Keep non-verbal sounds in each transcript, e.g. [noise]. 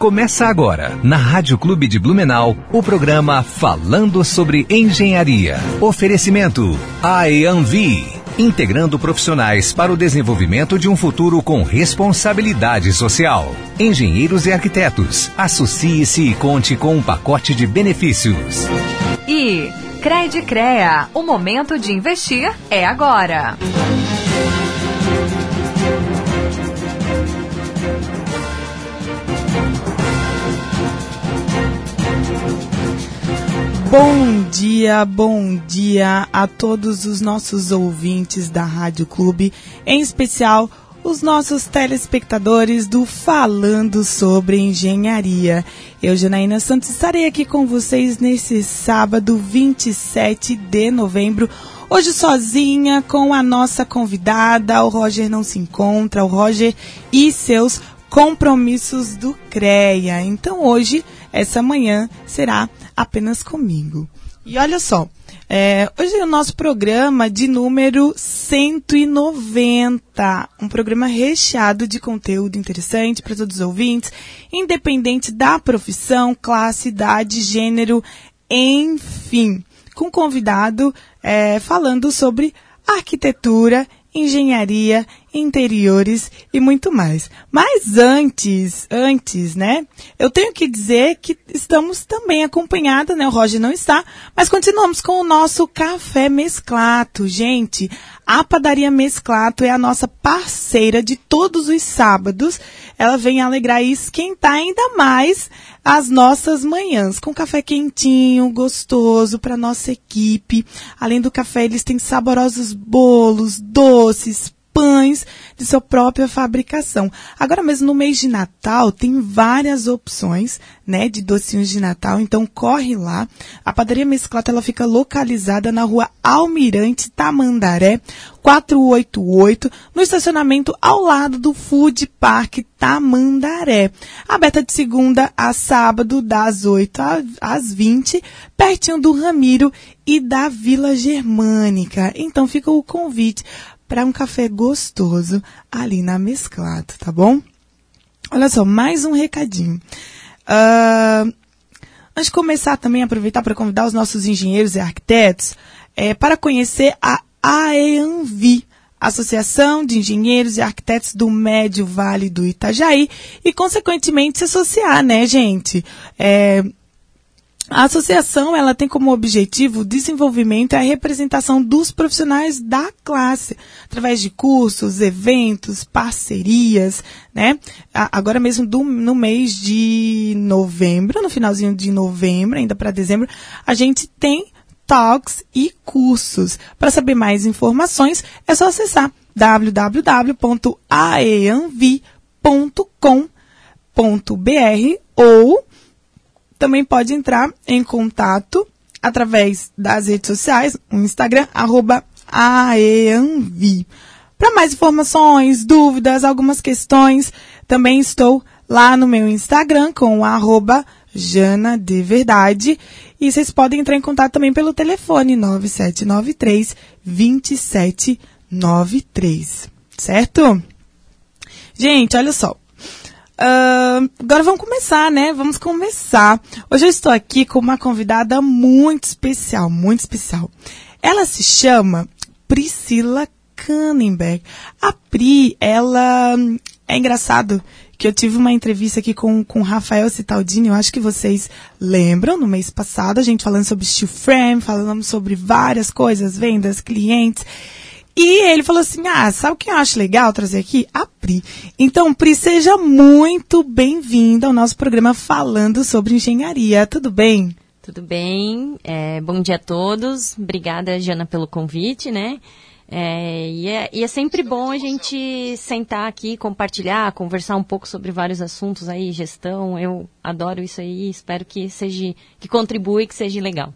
Começa agora, na Rádio Clube de Blumenau, o programa Falando sobre Engenharia. Oferecimento IAMV, integrando profissionais para o desenvolvimento de um futuro com responsabilidade social. Engenheiros e arquitetos, associe-se e conte com um pacote de benefícios. E Crede Crea, o momento de investir é agora. Bom dia, bom dia a todos os nossos ouvintes da Rádio Clube, em especial os nossos telespectadores do Falando sobre Engenharia. Eu, Janaína Santos, estarei aqui com vocês nesse sábado 27 de novembro. Hoje sozinha com a nossa convidada, o Roger não se encontra, o Roger e seus compromissos do CREA. Então hoje, essa manhã, será apenas comigo. E olha só, é, hoje é o nosso programa de número 190. Um programa recheado de conteúdo interessante para todos os ouvintes, independente da profissão, classe, idade, gênero, enfim. Com convidado é, falando sobre arquitetura, engenharia interiores e muito mais. Mas antes, antes, né? Eu tenho que dizer que estamos também acompanhados, né? O Roger não está, mas continuamos com o nosso café mesclato. Gente, a padaria Mesclato é a nossa parceira de todos os sábados. Ela vem alegrar e esquentar ainda mais as nossas manhãs com café quentinho, gostoso para nossa equipe. Além do café, eles têm saborosos bolos, doces, pães de sua própria fabricação. Agora mesmo no mês de Natal tem várias opções, né, de docinhos de Natal, então corre lá. A padaria Mesclata ela fica localizada na rua Almirante Tamandaré, 488, no estacionamento ao lado do Food Park Tamandaré. Aberta de segunda a sábado, das 8 às 20, pertinho do Ramiro e da Vila Germânica. Então fica o convite para um café gostoso ali na Mesclado, tá bom? Olha só, mais um recadinho. Uh, antes de começar também, aproveitar para convidar os nossos engenheiros e arquitetos é, para conhecer a AEANVI, Associação de Engenheiros e Arquitetos do Médio Vale do Itajaí, e consequentemente se associar, né, gente? É, a associação ela tem como objetivo o desenvolvimento e a representação dos profissionais da classe, através de cursos, eventos, parcerias, né? Agora mesmo do, no mês de novembro, no finalzinho de novembro, ainda para dezembro, a gente tem talks e cursos. Para saber mais informações, é só acessar www.aeanvi.com.br ou também pode entrar em contato através das redes sociais, no Instagram, arroba aeanvi. Para mais informações, dúvidas, algumas questões, também estou lá no meu Instagram com arroba Jana de Verdade. E vocês podem entrar em contato também pelo telefone 9793 2793. Certo? Gente, olha só. Agora vamos começar, né? Vamos começar. Hoje eu estou aqui com uma convidada muito especial, muito especial. Ela se chama Priscila Kannenberg. A Pri, ela é engraçado que eu tive uma entrevista aqui com, com Rafael Citaldini, eu acho que vocês lembram, no mês passado, a gente falando sobre steel frame, falando sobre várias coisas, vendas, clientes. E ele falou assim: Ah, sabe o que eu acho legal trazer aqui? A Pri. Então, Pri, seja muito bem-vinda ao nosso programa falando sobre engenharia. Tudo bem? Tudo bem. É, bom dia a todos. Obrigada, Jana, pelo convite, né? É, e, é, e, é, sempre bom a gente sentar aqui, compartilhar, conversar um pouco sobre vários assuntos aí, gestão. Eu adoro isso aí, espero que seja, que contribua e que seja legal.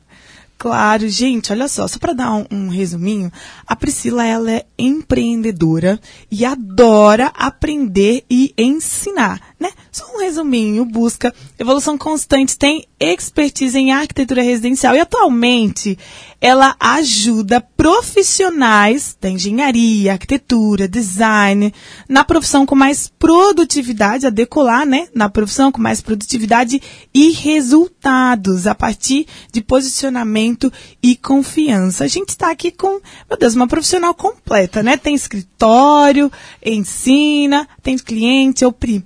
Claro, gente, olha só, só para dar um, um, resuminho, a Priscila ela é empreendedora e adora aprender e ensinar. Né? Só um resuminho, busca evolução constante, tem expertise em arquitetura residencial e atualmente ela ajuda profissionais da engenharia, arquitetura, design, na profissão com mais produtividade, a decolar, né? Na profissão com mais produtividade e resultados a partir de posicionamento e confiança. A gente está aqui com, meu Deus, uma profissional completa, né? Tem escritório, ensina, tem cliente, eu Pri.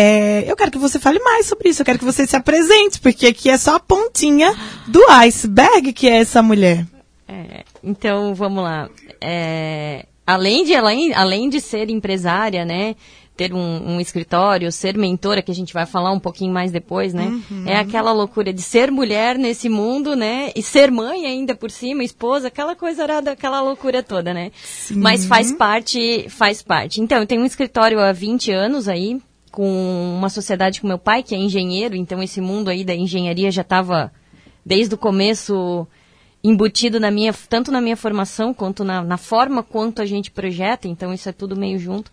É, eu quero que você fale mais sobre isso, eu quero que você se apresente, porque aqui é só a pontinha do iceberg que é essa mulher. É, então, vamos lá. É, além, de, além, além de ser empresária, né? Ter um, um, escritório, ser mentora, que a gente vai falar um pouquinho mais depois, né? Uhum. É aquela loucura de ser mulher nesse mundo, né? E ser mãe ainda por cima, esposa, aquela coisa arada, aquela loucura toda, né? Sim. Mas faz parte, faz parte. Então, eu tenho um escritório há 20 anos aí, com uma sociedade com meu pai, que é engenheiro, então esse mundo aí da engenharia já estava desde o começo embutido na minha, tanto na minha formação quanto na, na forma quanto a gente projeta, então isso é tudo meio junto.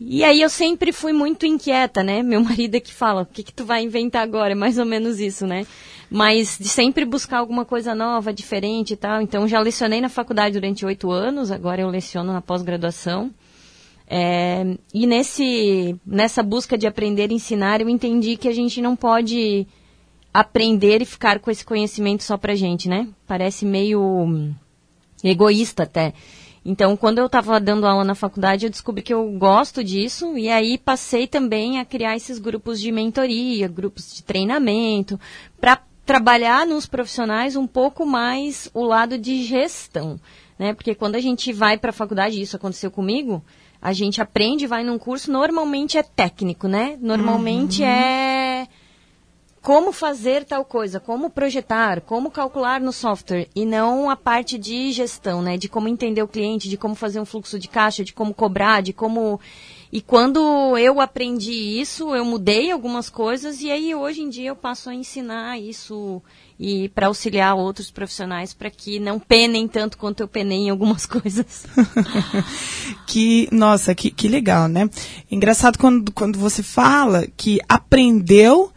E aí eu sempre fui muito inquieta, né? Meu [laughs] marido é que fala, o que, que tu vai inventar agora? É mais ou menos isso, né? Mas de sempre buscar alguma coisa nova, diferente e tal. Então já lecionei na faculdade durante oito anos, agora eu leciono na pós-graduação. É, e nesse, nessa busca de aprender e ensinar, eu entendi que a gente não pode aprender e ficar com esse conhecimento só pra gente, né? Parece meio egoísta até. Então, quando eu estava dando aula na faculdade, eu descobri que eu gosto disso e aí passei também a criar esses grupos de mentoria, grupos de treinamento, para trabalhar nos profissionais um pouco mais o lado de gestão, né? Porque quando a gente vai para a faculdade, isso aconteceu comigo, a gente aprende, vai num curso, normalmente é técnico, né? Normalmente uhum. é como fazer tal coisa, como projetar, como calcular no software e não a parte de gestão, né? De como entender o cliente, de como fazer um fluxo de caixa, de como cobrar, de como e quando eu aprendi isso, eu mudei algumas coisas e aí hoje em dia eu passo a ensinar isso e para auxiliar outros profissionais para que não penem tanto quanto eu penei em algumas [laughs] coisas. [laughs] que, nossa, que, que legal, né? Engraçado quando, quando você fala que aprendeu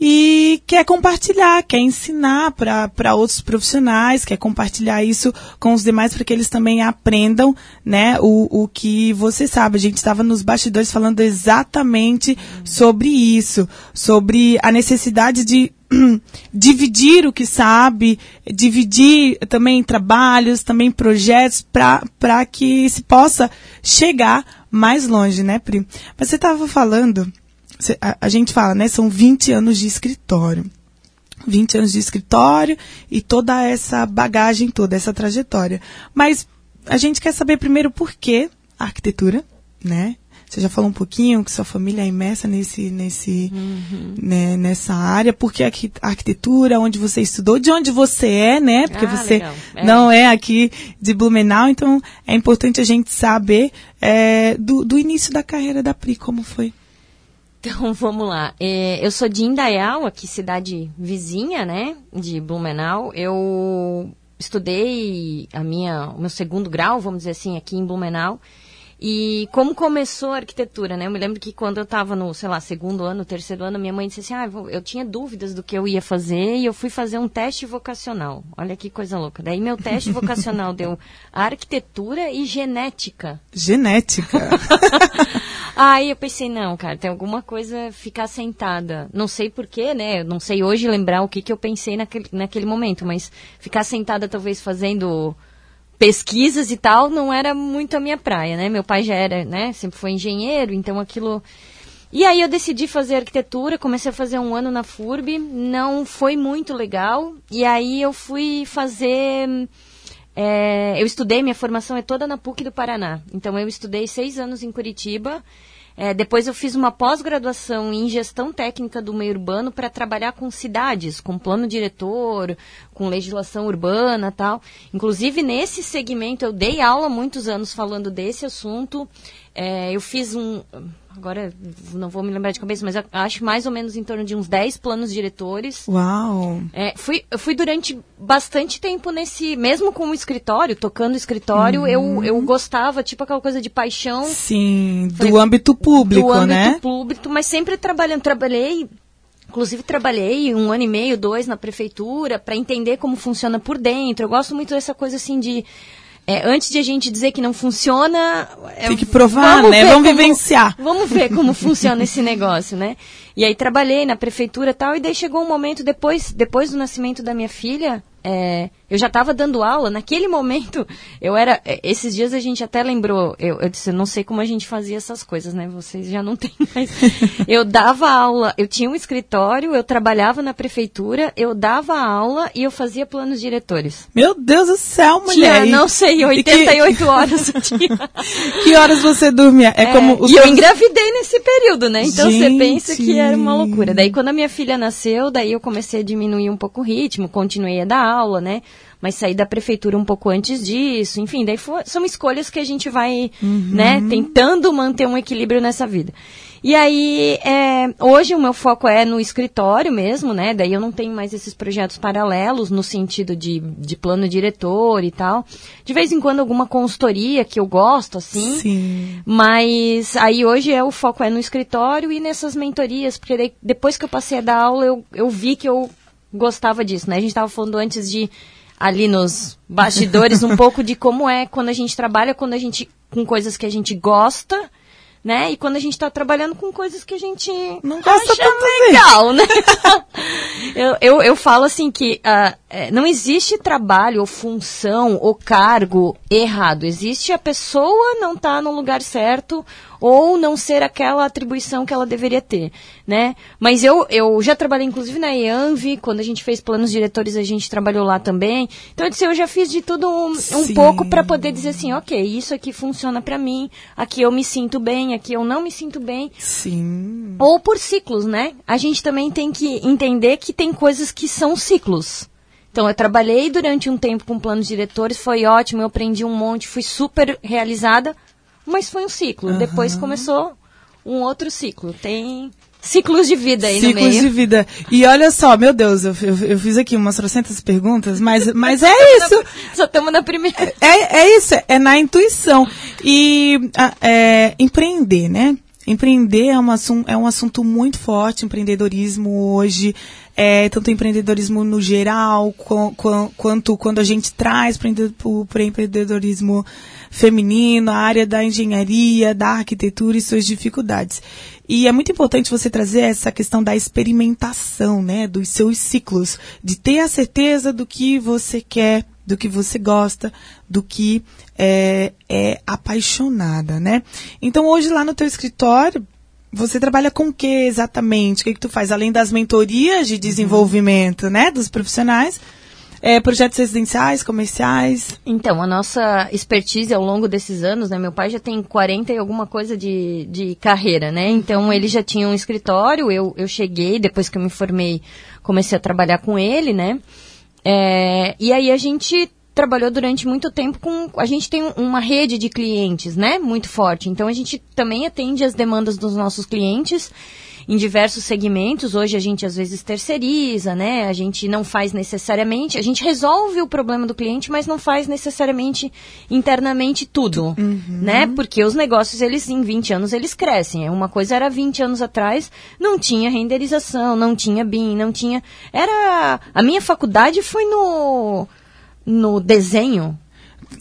e quer compartilhar, quer ensinar para outros profissionais, quer compartilhar isso com os demais para que eles também aprendam, né, o, o que você sabe. A gente estava nos bastidores falando exatamente sobre isso, sobre a necessidade de [clears throat] dividir o que sabe, dividir também trabalhos, também projetos para que se possa chegar mais longe, né, Pri? Mas você estava falando a, a gente fala, né? São 20 anos de escritório. 20 anos de escritório e toda essa bagagem, toda essa trajetória. Mas a gente quer saber primeiro por que a arquitetura, né? Você já falou um pouquinho que sua família é imersa nesse, nesse, uhum. né, nessa área. Por que a arquitetura? Onde você estudou? De onde você é, né? Porque ah, você é. não é aqui de Blumenau. Então, é importante a gente saber é, do, do início da carreira da Pri, como foi. Então, [laughs] vamos lá. É, eu sou de Indaial, aqui cidade vizinha, né, de Blumenau. Eu estudei a minha, o meu segundo grau, vamos dizer assim, aqui em Blumenau. E como começou a arquitetura, né? Eu me lembro que quando eu estava no, sei lá, segundo ano, terceiro ano, minha mãe disse assim, ah, eu tinha dúvidas do que eu ia fazer e eu fui fazer um teste vocacional. Olha que coisa louca. Daí meu teste [laughs] vocacional deu arquitetura e genética. Genética? [laughs] Aí eu pensei, não, cara, tem alguma coisa ficar sentada. Não sei porquê, né? Eu não sei hoje lembrar o que, que eu pensei naquele, naquele momento, mas ficar sentada talvez fazendo pesquisas e tal não era muito a minha praia, né? Meu pai já era, né? Sempre foi engenheiro, então aquilo. E aí eu decidi fazer arquitetura, comecei a fazer um ano na FURB, não foi muito legal, e aí eu fui fazer. É, eu estudei, minha formação é toda na PUC do Paraná. Então eu estudei seis anos em Curitiba é, depois eu fiz uma pós-graduação em gestão técnica do meio urbano para trabalhar com cidades, com plano diretor, com legislação urbana tal. Inclusive, nesse segmento, eu dei aula muitos anos falando desse assunto. É, eu fiz um. Agora não vou me lembrar de cabeça, mas acho mais ou menos em torno de uns 10 planos diretores. Uau! É, fui, eu fui durante bastante tempo nesse. Mesmo com o escritório, tocando escritório, uhum. eu, eu gostava, tipo aquela coisa de paixão. Sim, Falei, do âmbito público, do né? Do âmbito público, mas sempre trabalhando. Trabalhei Inclusive, trabalhei um ano e meio, dois na prefeitura, para entender como funciona por dentro. Eu gosto muito dessa coisa assim de. É, antes de a gente dizer que não funciona. É, Tem que provar, vamos né? Vamos como, vivenciar. Vamos ver como funciona esse negócio, né? E aí trabalhei na prefeitura e tal, e daí chegou um momento, depois, depois do nascimento da minha filha, é, eu já estava dando aula, naquele momento, eu era. É, esses dias a gente até lembrou, eu, eu disse, eu não sei como a gente fazia essas coisas, né? Vocês já não [laughs] têm mais. eu dava aula, eu tinha um escritório, eu trabalhava na prefeitura, eu dava aula e eu fazia planos diretores. Meu Deus do céu, mulher! Tinha, não sei, 88 que... [laughs] horas o dia. que horas você dormia? É, é como. e eu engravidei nesse período, né? Então gente. você pensa que era uma loucura. Daí quando a minha filha nasceu, daí eu comecei a diminuir um pouco o ritmo, continuei a dar aula, né? Mas saí da prefeitura um pouco antes disso, enfim, daí foi, são escolhas que a gente vai, uhum. né, tentando manter um equilíbrio nessa vida. E aí, é, hoje o meu foco é no escritório mesmo, né? Daí eu não tenho mais esses projetos paralelos no sentido de, de plano diretor e tal. De vez em quando alguma consultoria que eu gosto, assim. Sim. Mas aí hoje é o foco é no escritório e nessas mentorias, porque daí, depois que eu passei a dar aula, eu, eu vi que eu gostava disso, né? A gente estava falando antes de ali nos bastidores um pouco de como é quando a gente trabalha, quando a gente com coisas que a gente gosta né? E quando a gente está trabalhando com coisas que a gente não gosta acha legal, né? [laughs] eu, eu, eu falo assim que uh, não existe trabalho ou função ou cargo errado. Existe a pessoa não estar tá no lugar certo ou não ser aquela atribuição que ela deveria ter, né? Mas eu, eu já trabalhei inclusive na EANV, quando a gente fez planos diretores a gente trabalhou lá também. Então eu disse, eu já fiz de tudo um, um pouco para poder dizer assim, ok, isso aqui funciona para mim, aqui eu me sinto bem, aqui eu não me sinto bem. Sim. Ou por ciclos, né? A gente também tem que entender que tem coisas que são ciclos. Então, eu trabalhei durante um tempo com planos diretores, foi ótimo, eu aprendi um monte, fui super realizada, mas foi um ciclo. Uhum. Depois começou um outro ciclo. Tem ciclos de vida aí ciclos no meio. Ciclos de vida. E olha só, meu Deus, eu, eu, eu fiz aqui umas trocentas perguntas, mas, mas é isso. Só estamos na primeira. É, é isso, é na intuição. E é, empreender, né? Empreender é, uma, é um assunto muito forte, empreendedorismo hoje, é, tanto empreendedorismo no geral, quanto quando a gente traz para o empreendedorismo feminino, a área da engenharia, da arquitetura e suas dificuldades. E é muito importante você trazer essa questão da experimentação, né, dos seus ciclos, de ter a certeza do que você quer, do que você gosta, do que é, é apaixonada, né? Então hoje lá no teu escritório você trabalha com o que exatamente? O que, que tu faz? Além das mentorias de desenvolvimento, né, dos profissionais, é, projetos residenciais, comerciais? Então, a nossa expertise ao longo desses anos, né? Meu pai já tem 40 e alguma coisa de, de carreira, né? Então, ele já tinha um escritório, eu, eu cheguei, depois que eu me formei, comecei a trabalhar com ele, né? É, e aí a gente trabalhou durante muito tempo com. A gente tem uma rede de clientes, né? Muito forte. Então a gente também atende as demandas dos nossos clientes em diversos segmentos. Hoje a gente às vezes terceiriza, né? A gente não faz necessariamente, a gente resolve o problema do cliente, mas não faz necessariamente internamente tudo, uhum. né? Porque os negócios eles em 20 anos eles crescem. Uma coisa era 20 anos atrás, não tinha renderização, não tinha BIM, não tinha era a minha faculdade foi no no desenho,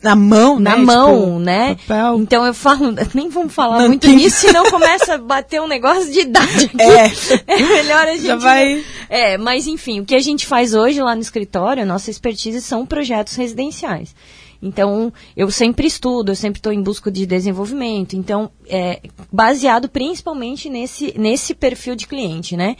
na mão, na né? mão, tipo, né? Papel. Então eu falo, [laughs] nem vamos falar não muito tem... nisso, [laughs] senão começa a bater um negócio de idade. Aqui. É. [laughs] é melhor a gente. Já vai. É, mas enfim, o que a gente faz hoje lá no escritório, nossa expertise são projetos residenciais. Então, eu sempre estudo, eu sempre estou em busca de desenvolvimento. Então, é, baseado principalmente nesse, nesse perfil de cliente, né?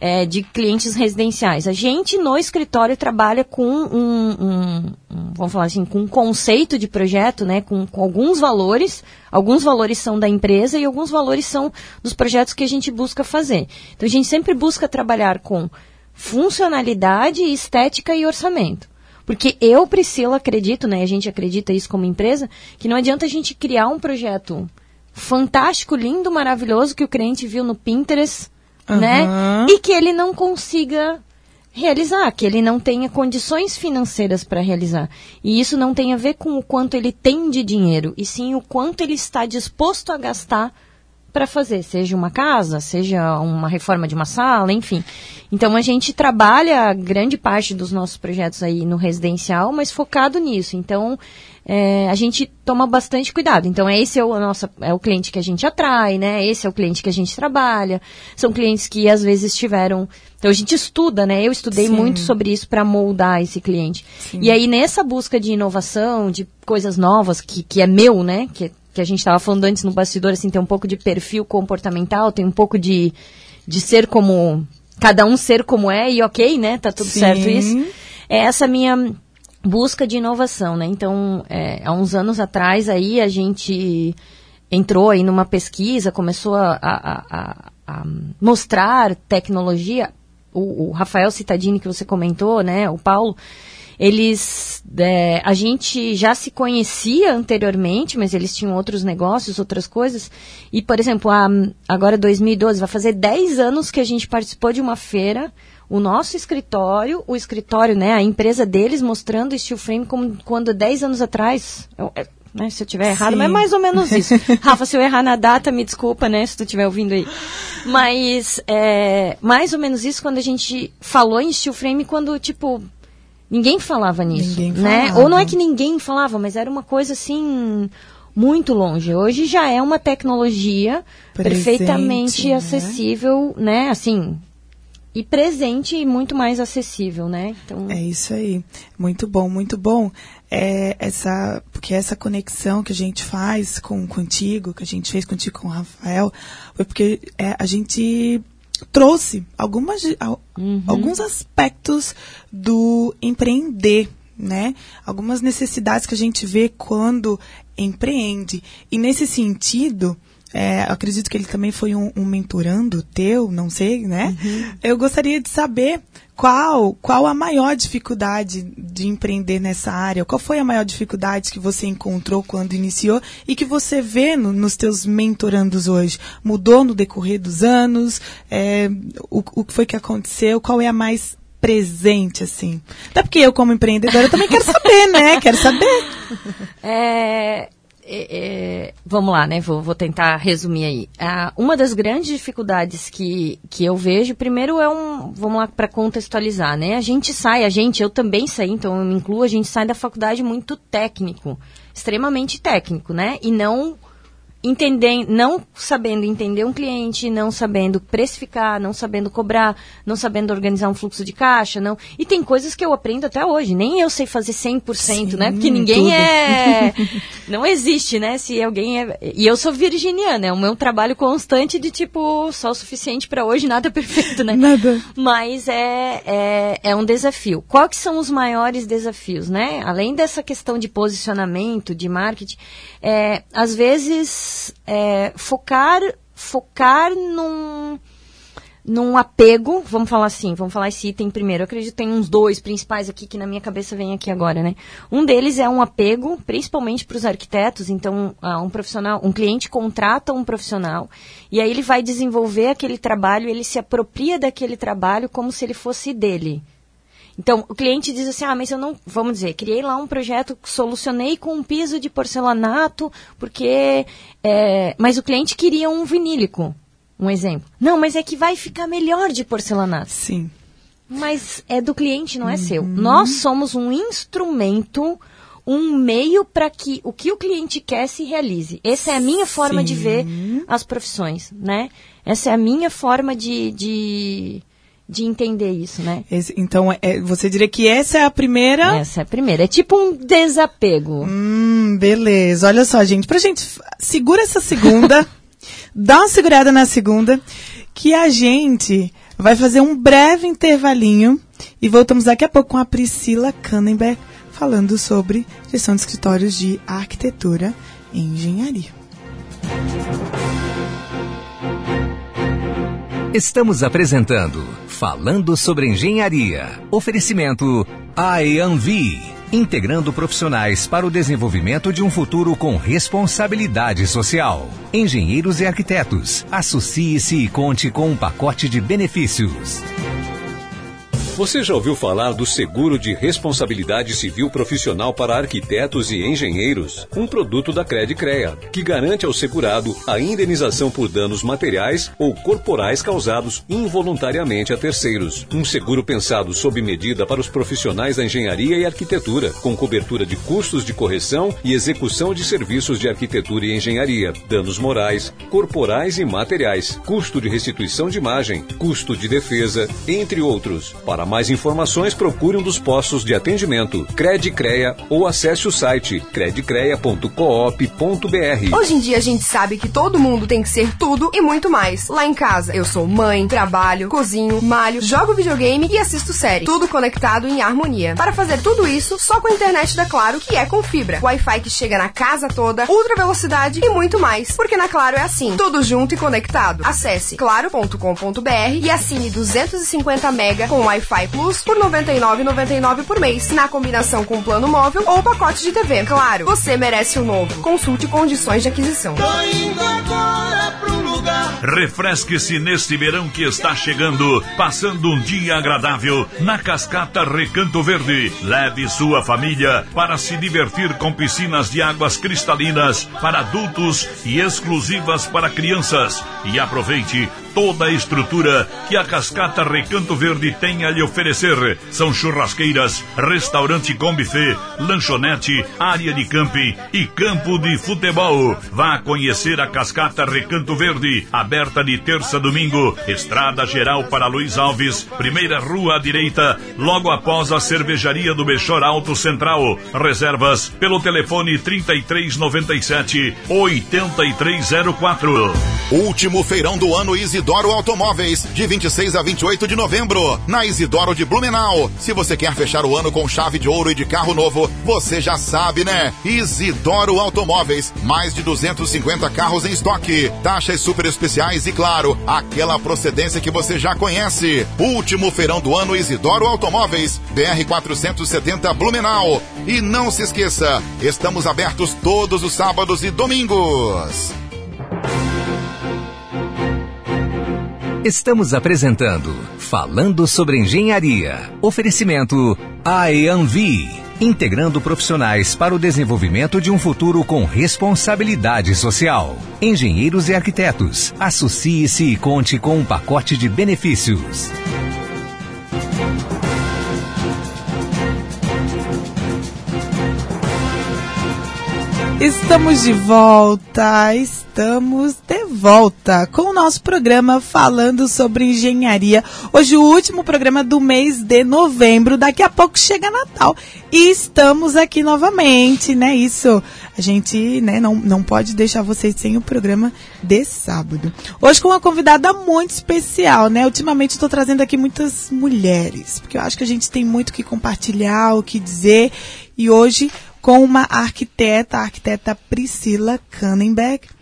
é, de clientes residenciais. A gente no escritório trabalha com um, um, um, vamos falar assim, com um conceito de projeto, né, com, com alguns valores. Alguns valores são da empresa e alguns valores são dos projetos que a gente busca fazer. Então a gente sempre busca trabalhar com funcionalidade, estética e orçamento. Porque eu, Priscila, acredito, né, a gente acredita isso como empresa, que não adianta a gente criar um projeto fantástico, lindo, maravilhoso que o cliente viu no Pinterest, Aham. né? E que ele não consiga realizar, que ele não tenha condições financeiras para realizar. E isso não tem a ver com o quanto ele tem de dinheiro, e sim o quanto ele está disposto a gastar para fazer, seja uma casa, seja uma reforma de uma sala, enfim. Então a gente trabalha grande parte dos nossos projetos aí no residencial, mas focado nisso. Então é, a gente toma bastante cuidado. Então esse é o nosso, é o cliente que a gente atrai, né? Esse é o cliente que a gente trabalha. São clientes que às vezes tiveram. Então a gente estuda, né? Eu estudei Sim. muito sobre isso para moldar esse cliente. E aí nessa busca de inovação, de coisas novas que, que é meu, né? Que, que a gente estava falando antes no bastidor, assim, tem um pouco de perfil comportamental, tem um pouco de, de ser como. Cada um ser como é e ok, né? Tá tudo Sim. certo isso. É essa minha busca de inovação, né? Então, é, há uns anos atrás aí a gente entrou aí numa pesquisa, começou a, a- a- a mostrar tecnologia. O, o Rafael Citadini que você comentou, né? O Paulo, eles, é, a gente já se conhecia anteriormente, mas eles tinham outros negócios, outras coisas. E, por exemplo, a, agora 2012, vai fazer 10 anos que a gente participou de uma feira o nosso escritório, o escritório, né, a empresa deles mostrando o steel frame como quando 10 anos atrás, eu- é, né, se eu tiver errado, Sim. mas é mais ou menos isso. [laughs] Rafa, se eu errar na data, me desculpa, né, se tu estiver ouvindo aí. Mas é, mais ou menos isso quando a gente falou em steel frame quando, tipo, ninguém falava nisso, Ninguém né? falava. Ou não é que ninguém falava, mas era uma coisa assim muito longe. Hoje já é uma tecnologia Presente, perfeitamente né? acessível, né? Assim, e presente e muito mais acessível, né? Então, É isso aí. Muito bom, muito bom. É essa, porque essa conexão que a gente faz com contigo, que a gente fez contigo com o Rafael, foi porque é, a gente trouxe algumas, al- alguns aspectos do empreender, né? Algumas necessidades que a gente vê quando empreende. E nesse sentido, é, acredito que ele também foi um, um mentorando teu, não sei, né? Eu gostaria de saber qual, qual a maior dificuldade de empreender nessa área? Qual foi a maior dificuldade que você encontrou quando iniciou e que você vê no- nos teus mentorandos hoje? Mudou no decorrer dos anos? É, o, o que foi que aconteceu? Qual é a mais presente, assim? Até porque eu, como empreendedora, também quero saber, né? Quero saber. [laughs] É, é, é, vamos lá, né? Vou, vou tentar resumir aí. Ah, uma das grandes dificuldades que, que eu vejo, primeiro é um. Vamos lá para contextualizar, né? A gente sai, a gente, eu também saí, então eu me incluo, a gente sai da faculdade muito técnico, extremamente técnico, né? E não entender, não sabendo entender um cliente, não sabendo precificar, não sabendo cobrar, não sabendo organizar um fluxo de caixa, não. E tem coisas que eu aprendo até hoje, nem eu sei fazer 100%, Sim, né? Porque ninguém tudo. é [laughs] não existe, né? Se alguém é e eu sou virginiana, é o meu trabalho constante de tipo só o suficiente para hoje, nada perfeito, né? Nada. Mas é, é, é um desafio. Quais que são os maiores desafios, né? Além dessa questão de posicionamento, de marketing, é, às vezes é, focar, focar num, num apego, vamos falar assim, vamos falar esse item primeiro. Eu acredito que tem uns dois principais aqui que na minha cabeça vem aqui agora, né? Um deles é um apego, principalmente para os arquitetos. Então, ah, um profissional, um cliente contrata um profissional e aí ele vai desenvolver aquele trabalho, ele se apropria daquele trabalho como se ele fosse dele. Então, o cliente diz assim, ah, mas eu não, vamos dizer, criei lá um projeto, solucionei com um piso de porcelanato, porque, é, mas o cliente queria um vinílico, um exemplo. Não, mas é que vai ficar melhor de porcelanato. Sim. Mas é do cliente, não é seu. Nós somos um instrumento, um meio para que o que o cliente quer se realize. Essa é a minha forma de ver as profissões, né? Essa é a minha forma de, de, de entender isso, né? Esse- então, é, você diria que essa é a primeira. Essa é a primeira. É tipo um desapego. Hum, beleza. Olha só, gente. Pra gente. Segura essa segunda. [laughs] dá uma segurada na segunda. Que a gente vai fazer um breve intervalinho. E voltamos daqui a pouco com a Priscila Kannenberg falando sobre gestão de escritórios de arquitetura e engenharia. Estamos apresentando Falando sobre Engenharia. Oferecimento AEANVI. integrando profissionais para o desenvolvimento de um futuro com responsabilidade social. Engenheiros e arquitetos, associe-se e conte com um pacote de benefícios. Você já ouviu falar do seguro de responsabilidade civil profissional para arquitetos e engenheiros? Um produto da Credicrea, que garante ao segurado a indenização por danos materiais ou corporais causados involuntariamente a terceiros. Um seguro pensado sob medida para os profissionais da engenharia e arquitetura, com cobertura de custos de correção e execução de serviços de arquitetura e engenharia, danos morais, corporais e materiais, custo de restituição de imagem, custo de defesa, entre outros. Para para mais informações, procure um dos postos de atendimento Credicreia ou acesse o site credicreia.coop.br. Hoje em dia a gente sabe que todo mundo tem que ser tudo e muito mais. Lá em casa, eu sou mãe, trabalho, cozinho, malho, jogo videogame e assisto série. Tudo conectado em harmonia. Para fazer tudo isso, só com a internet da Claro, que é com fibra. Wi-Fi que chega na casa toda, ultra velocidade e muito mais. Porque na Claro é assim, tudo junto e conectado. Acesse claro.com.br e assine 250 mega com Wi-Fi Wi-Fi Plus por R$ 99,99 por mês, na combinação com plano móvel ou pacote de TV. Claro, você merece o um novo. Consulte condições de aquisição. Tô indo agora pro lugar. Refresque-se neste verão que está chegando, passando um dia agradável na Cascata Recanto Verde. Leve sua família para se divertir com piscinas de águas cristalinas para adultos e exclusivas para crianças. E aproveite toda a estrutura que a Cascata Recanto Verde tem a lhe oferecer. São churrasqueiras, restaurante com buffet, lanchonete, área de camping e campo de futebol. Vá conhecer a Cascata Recanto Verde, aberta de terça a domingo, Estrada Geral para Luiz Alves, primeira rua à direita, logo após a cervejaria do Bechor Alto Central. Reservas pelo telefone 3397 8304. Último feirão do ano Isidoro Automóveis, de 26 a 28 de novembro, na Isidoro de Blumenau. Se você quer fechar o ano com chave de ouro e de carro novo, você já sabe, né? Isidoro Automóveis, mais de 250 carros em estoque, taxas super especiais e, claro, aquela procedência que você já conhece. Último feirão do ano Isidoro Automóveis, BR 470 Blumenau. E não se esqueça, estamos abertos todos os sábados e domingos. Estamos apresentando Falando sobre Engenharia. Oferecimento AEANVI, integrando profissionais para o desenvolvimento de um futuro com responsabilidade social. Engenheiros e arquitetos, associe-se e conte com um pacote de benefícios. Estamos de volta, estamos de volta com o nosso programa falando sobre engenharia. Hoje o último programa do mês de novembro, daqui a pouco chega Natal e estamos aqui novamente, né? Isso, a gente né, não, não pode deixar vocês sem o programa de sábado. Hoje com uma convidada muito especial, né? Ultimamente estou trazendo aqui muitas mulheres, porque eu acho que a gente tem muito que compartilhar, o que dizer e hoje com uma arquiteta, a arquiteta Priscila Kannenberg,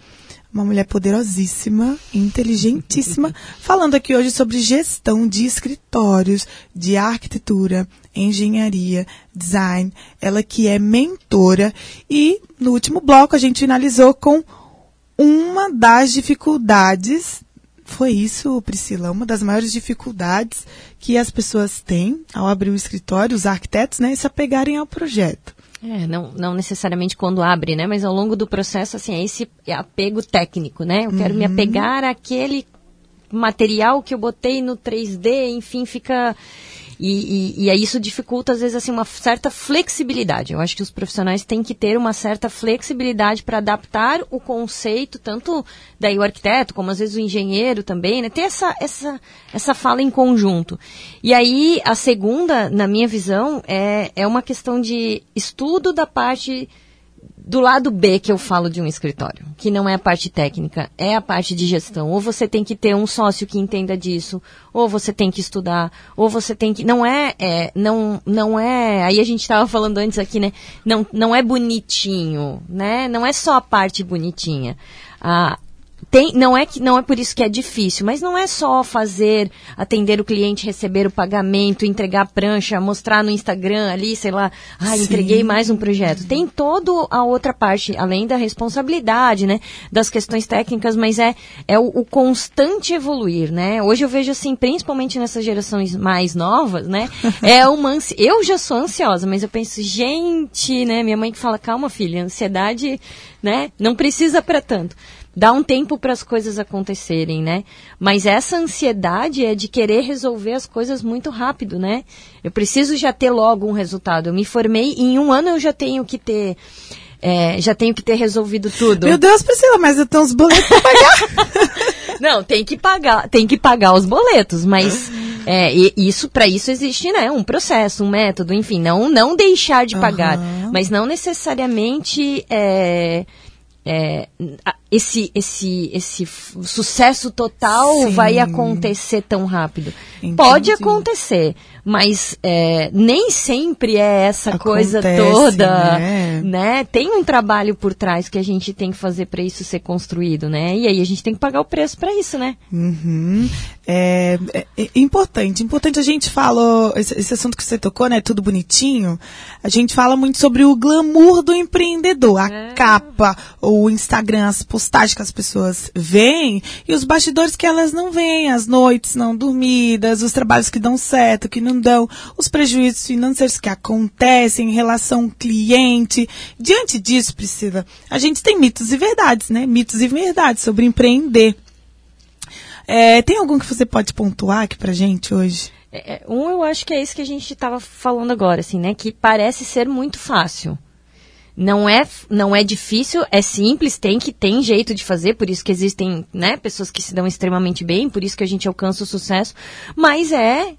uma mulher poderosíssima, inteligentíssima, [laughs] falando aqui hoje sobre gestão de escritórios, de arquitetura, engenharia, design. Ela que é mentora e no último bloco a gente finalizou com uma das dificuldades foi isso, Priscila, uma das maiores dificuldades que as pessoas têm ao abrir o escritório, os arquitetos, né, é se apegarem ao projeto. É, não, não necessariamente quando abre, né? Mas ao longo do processo, assim, é esse apego técnico, né? Eu uhum. quero me uhum. apegar àquele material que eu botei no 3D, enfim, fica e, e, e isso dificulta, às vezes, assim, uma certa flexibilidade. Eu acho que os profissionais têm que ter uma certa flexibilidade para adaptar o conceito, tanto daí o arquiteto, como às vezes o engenheiro também, né? Ter essa, essa, essa fala em conjunto. E aí, a segunda, na minha visão, é, é uma questão de estudo da parte do lado B que eu falo de um escritório, que não é a parte técnica, é a parte de gestão. Ou você tem que ter um sócio que entenda disso, ou você tem que estudar, ou você tem que. Não é, é não, não é. Aí a gente estava falando antes aqui, né? Não, não é bonitinho, né? Não é só a parte bonitinha. Ah, tem, não é que não é por isso que é difícil, mas não é só fazer, atender o cliente, receber o pagamento, entregar a prancha, mostrar no Instagram ali, sei lá, ah, entreguei mais um projeto. Tem toda a outra parte, além da responsabilidade, né, das questões técnicas, mas é é o, o constante evoluir, né? Hoje eu vejo assim, principalmente nessas gerações mais novas, né, [laughs] é uma ansi... eu já sou ansiosa, mas eu penso, gente, né, minha mãe que fala, calma, filha, ansiedade, né, não precisa para tanto dá um tempo para as coisas acontecerem, né? Mas essa ansiedade é de querer resolver as coisas muito rápido, né? Eu preciso já ter logo um resultado. Eu me formei e em um ano eu já tenho que ter é, já tenho que ter resolvido tudo. Meu Deus, Priscila, mas eu tenho uns boletos para pagar. [laughs] Não, tem que pagar, tem que pagar os boletos, mas é, isso para isso existe, né, um processo, um método, enfim, não não deixar de pagar, uhum. mas não necessariamente é, é, esse, esse, esse sucesso total Sim. vai acontecer tão rápido. Entendi. Pode acontecer, mas é, nem sempre é essa Acontece, coisa toda, né? né? Tem um trabalho por trás que a gente tem que fazer para isso ser construído, né? E aí a gente tem que pagar o preço para isso, né? Uhum. É, é, é, importante, importante a gente fala esse, esse, assunto que você tocou, né? Tudo bonitinho. A gente fala muito sobre o glamour do empreendedor, a é. capa, o Instagram, as postagens que as pessoas veem e os bastidores que elas não veem, as noites não dormidas, os trabalhos que dão certo, que não dão, os prejuízos financeiros que acontecem em relação cliente. Diante disso, Priscila, a gente tem mitos e verdades, né? Mitos e verdades sobre empreender. É, tem algum que você pode pontuar aqui pra gente hoje? É, é um, eu acho que é isso que a gente estava falando agora, assim, né? Que parece ser muito fácil. Não é, não é difícil, é simples, tem que tem jeito de fazer, por isso que existem, né, pessoas que se dão extremamente bem, por isso que a gente alcança o sucesso, mas é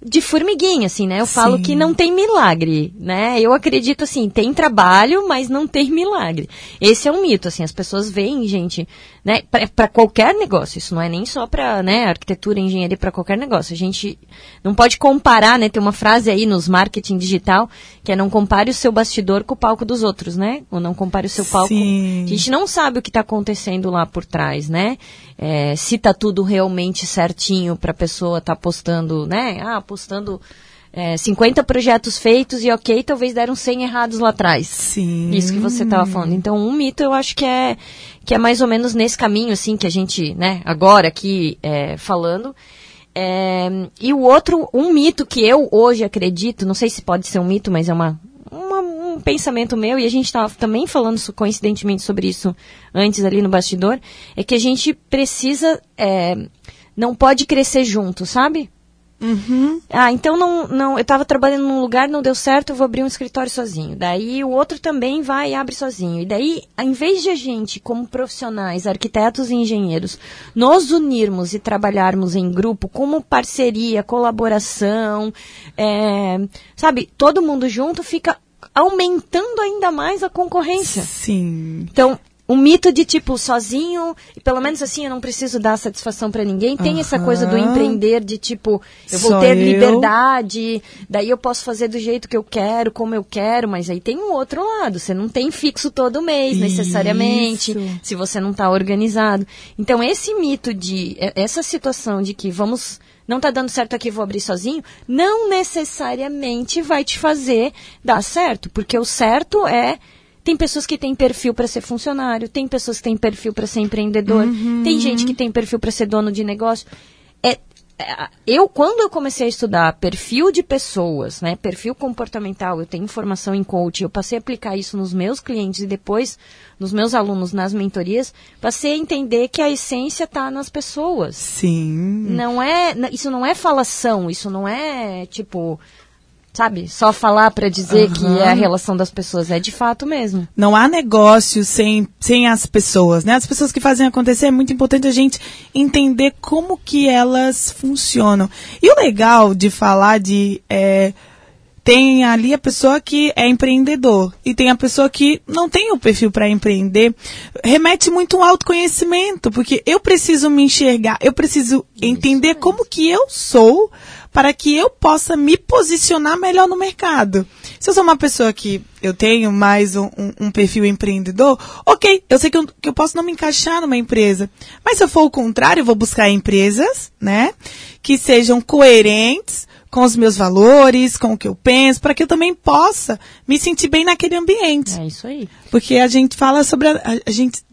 de formiguinha, assim, né? Eu Sim. falo que não tem milagre, né? Eu acredito assim, tem trabalho, mas não tem milagre. Esse é um mito, assim, as pessoas veem, gente, né? Para qualquer negócio, isso não é nem só para, né, arquitetura, engenharia, para qualquer negócio. A gente não pode comparar, né? Tem uma frase aí nos marketing digital que é não compare o seu bastidor com o palco dos outros, né? Ou não compare o seu palco. Sim. A gente não sabe o que está acontecendo lá por trás, né? É, se tá tudo realmente certinho para a pessoa estar tá postando, né? Ah, postando é, 50 projetos feitos e ok, talvez deram 100 errados lá atrás. Sim. Isso que você estava falando. Então, um mito eu acho que é, que é mais ou menos nesse caminho, assim, que a gente, né, agora aqui é, falando. É, e o outro, um mito que eu hoje acredito, não sei se pode ser um mito, mas é uma, uma um pensamento meu, e a gente estava também falando coincidentemente sobre isso antes ali no bastidor, é que a gente precisa, é, não pode crescer junto, sabe? Uhum. Ah, então não, não, eu estava trabalhando num lugar, não deu certo, eu vou abrir um escritório sozinho. Daí o outro também vai e abre sozinho. E daí, em vez de a gente, como profissionais, arquitetos e engenheiros, nos unirmos e trabalharmos em grupo, como parceria, colaboração, é, sabe, todo mundo junto fica aumentando ainda mais a concorrência. Sim. Então, um mito de tipo sozinho, pelo menos assim eu não preciso dar satisfação para ninguém. Tem essa coisa do empreender de tipo, eu vou Só ter eu. liberdade, daí eu posso fazer do jeito que eu quero, como eu quero, mas aí tem um outro lado, você não tem fixo todo mês necessariamente, Isso. se você não está organizado. Então esse mito de essa situação de que vamos não tá dando certo aqui, vou abrir sozinho, não necessariamente vai te fazer dar certo, porque o certo é tem pessoas que têm perfil para ser funcionário, tem pessoas que têm perfil para ser empreendedor, uhum. tem gente que tem perfil para ser dono de negócio. É, é, eu quando eu comecei a estudar perfil de pessoas, né, perfil comportamental, eu tenho formação em coaching, eu passei a aplicar isso nos meus clientes e depois nos meus alunos nas mentorias, passei a entender que a essência está nas pessoas. Sim. Não é, isso não é falação, isso não é tipo sabe? Só falar para dizer uhum. que é a relação das pessoas. É de fato mesmo. Não há negócio sem, sem as pessoas, né? As pessoas que fazem acontecer é muito importante a gente entender como que elas funcionam. E o legal de falar de. É, tem ali a pessoa que é empreendedor e tem a pessoa que não tem o perfil para empreender. Remete muito ao autoconhecimento, porque eu preciso me enxergar, eu preciso entender como que eu sou para que eu possa me posicionar melhor no mercado. Se eu sou uma pessoa que eu tenho mais um, um, um perfil empreendedor, ok, eu sei que eu, que eu posso não me encaixar numa empresa. Mas se eu for o contrário, eu vou buscar empresas, né? Que sejam coerentes com os meus valores, com o que eu penso, para que eu também possa me sentir bem naquele ambiente. É isso aí. Porque a gente fala sobre a, a, a gente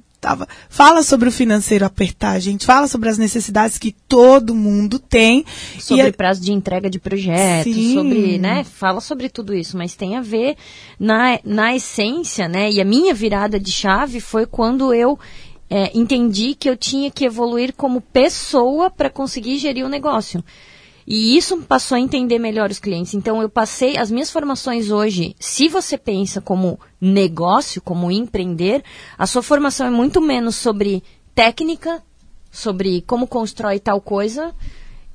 fala sobre o financeiro apertar, gente fala sobre as necessidades que todo mundo tem. Sobre e prazo de entrega de projetos, Sim. sobre, né, fala sobre tudo isso, mas tem a ver na, na essência, né, e a minha virada de chave foi quando eu é, entendi que eu tinha que evoluir como pessoa para conseguir gerir o negócio. E isso passou a entender melhor os clientes. Então eu passei as minhas formações hoje, se você pensa como negócio, como empreender, a sua formação é muito menos sobre técnica, sobre como constrói tal coisa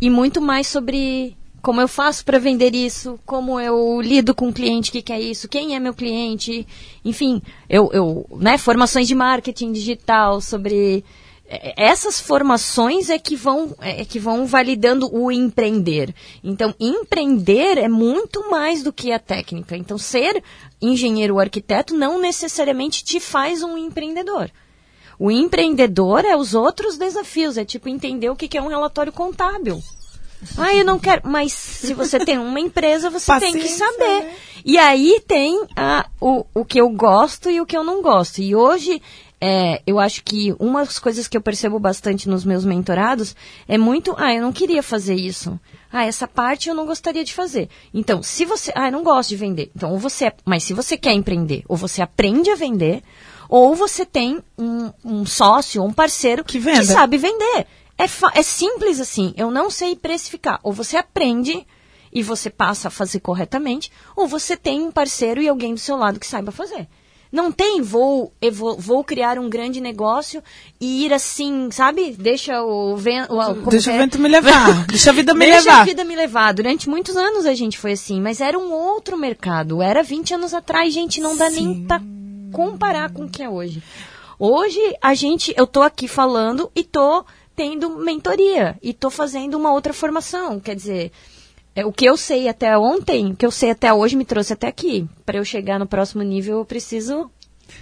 e muito mais sobre como eu faço para vender isso, como eu lido com o cliente que quer isso, quem é meu cliente, enfim, eu, eu né, formações de marketing digital sobre essas formações é que vão é que vão validando o empreender. Então, empreender é muito mais do que a técnica. Então, ser engenheiro ou arquiteto não necessariamente te faz um empreendedor. O empreendedor é os outros desafios, é tipo entender o que é um relatório contábil. [laughs] Ah, eu não quero. Mas se você tem uma empresa, você tem que Paciência, saber. né? E aí tem a, o, o que eu gosto e o que eu não gosto. E hoje, é, eu acho que uma das coisas que eu percebo bastante nos meus mentorados é muito. Ah, eu não queria fazer isso. Ah, essa parte eu não gostaria de fazer. Então, se você. Ah, eu não gosto de vender. Então, ou você. Mas se você quer empreender, ou você aprende a vender, ou você tem um, um sócio, um parceiro Que venda. sabe vender. É, é simples assim. Eu não sei precificar. Ou você aprende e você passa a fazer corretamente, ou você tem um parceiro e alguém do seu lado que saiba fazer. Não tem vou, vou, vou criar um grande negócio e ir assim, sabe? Deixa o vento. Deixa o vento me levar. [laughs] Deixa a vida me Deixa levar. a vida me levar. Durante muitos anos a gente foi assim, mas era um outro mercado. Era 20 anos atrás, gente, não dá nem pra comparar com o que é hoje. Hoje a gente, eu tô aqui falando e tô tendo mentoria e tô fazendo uma outra formação, quer dizer, é, o que eu sei até ontem, o que eu sei até hoje me trouxe até aqui. Para eu chegar no próximo nível, eu preciso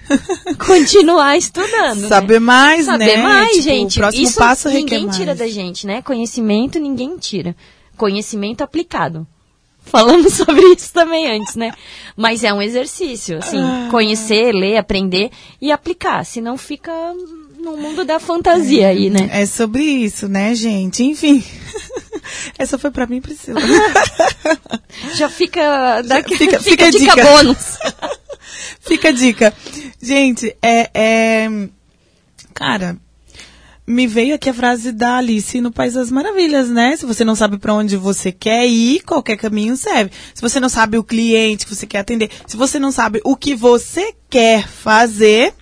[laughs] continuar estudando. né? Saber mais, Saber né? mais, Tipo, gente. O próximo Isso passo ninguém mais. tira da gente, né? Conhecimento ninguém tira. Conhecimento aplicado. Falamos [laughs] sobre isso também antes, né? Mas é um exercício, assim, Ah. conhecer, ler, aprender e aplicar. Senão fica no mundo da fantasia aí, né? É sobre isso, né, gente? Enfim. [laughs] Essa foi pra mim, Priscila. Já fica, daqui, Fica- fica, fica dica, dica. bônus. [laughs] Fica a dica. Gente, é, é. Cara, me veio aqui a frase da Alice no País das Maravilhas, né? Se você não sabe pra onde você quer ir, qualquer caminho serve. Se você não sabe o cliente que você quer atender, se você não sabe o que você quer fazer,